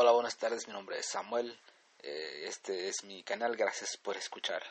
Hola, buenas tardes, mi nombre es Samuel. Eh, este es mi canal, gracias por escuchar.